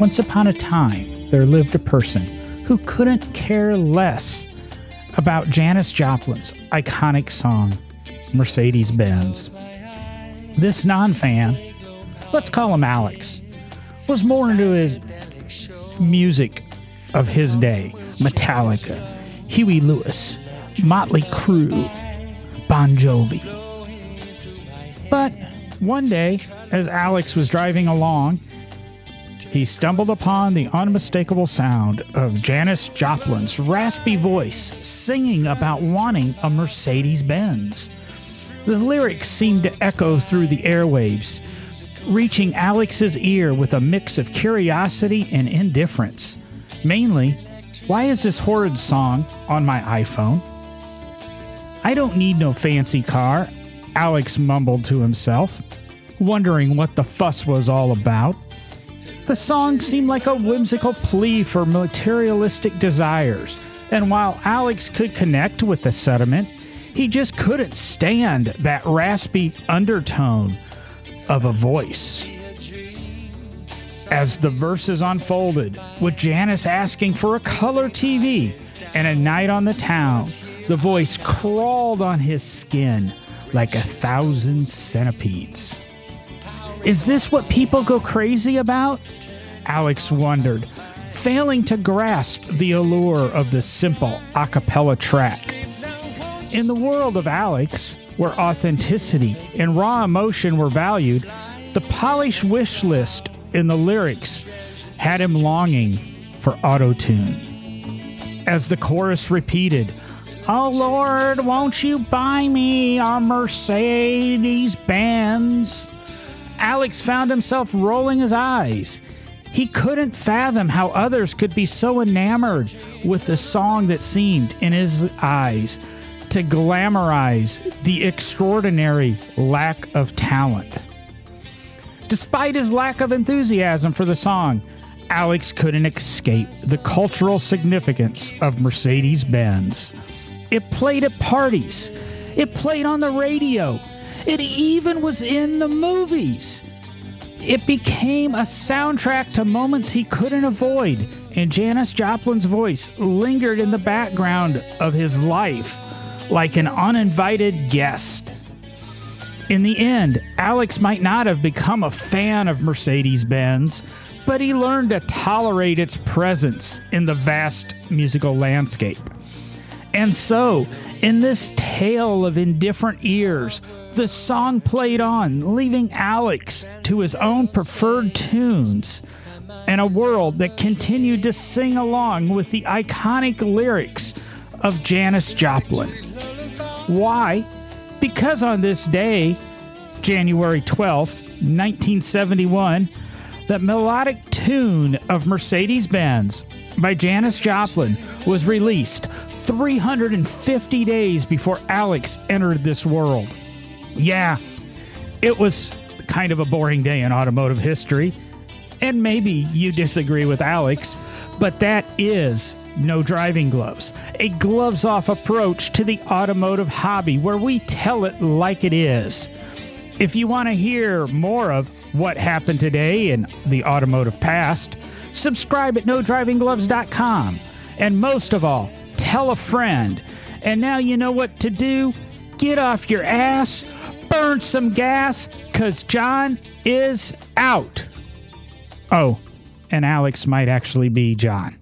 Once upon a time, there lived a person who couldn't care less about Janis Joplin's iconic song, Mercedes Benz. This non fan, let's call him Alex, was more into his music of his day Metallica, Huey Lewis, Motley Crue, Bon Jovi. But one day, as Alex was driving along, he stumbled upon the unmistakable sound of Janis Joplin's raspy voice singing about wanting a Mercedes Benz. The lyrics seemed to echo through the airwaves, reaching Alex's ear with a mix of curiosity and indifference. Mainly, why is this horrid song on my iPhone? I don't need no fancy car, Alex mumbled to himself, wondering what the fuss was all about. The song seemed like a whimsical plea for materialistic desires, and while Alex could connect with the sentiment, he just couldn't stand that raspy undertone of a voice. As the verses unfolded, with Janis asking for a color TV and a night on the town, the voice crawled on his skin like a thousand centipedes. Is this what people go crazy about? Alex wondered, failing to grasp the allure of this simple a cappella track. In the world of Alex, where authenticity and raw emotion were valued, the polished wish list in the lyrics had him longing for auto-tune. As the chorus repeated, Oh Lord, won't you buy me a Mercedes Benz? Alex found himself rolling his eyes. He couldn't fathom how others could be so enamored with the song that seemed, in his eyes, to glamorize the extraordinary lack of talent. Despite his lack of enthusiasm for the song, Alex couldn't escape the cultural significance of Mercedes Benz. It played at parties, it played on the radio, it even was in the movies. It became a soundtrack to moments he couldn't avoid, and Janis Joplin's voice lingered in the background of his life like an uninvited guest. In the end, Alex might not have become a fan of Mercedes Benz, but he learned to tolerate its presence in the vast musical landscape. And so, in this tale of indifferent ears, the song played on, leaving Alex to his own preferred tunes and a world that continued to sing along with the iconic lyrics of Janis Joplin. Why? Because on this day, January 12th, 1971, the melodic tune of Mercedes Benz by Janis Joplin was released 350 days before Alex entered this world. Yeah, it was kind of a boring day in automotive history. And maybe you disagree with Alex, but that is no driving gloves, a gloves off approach to the automotive hobby where we tell it like it is. If you want to hear more of what happened today in the automotive past, subscribe at nodrivinggloves.com. And most of all, tell a friend. And now you know what to do. Get off your ass, burn some gas, because John is out. Oh, and Alex might actually be John.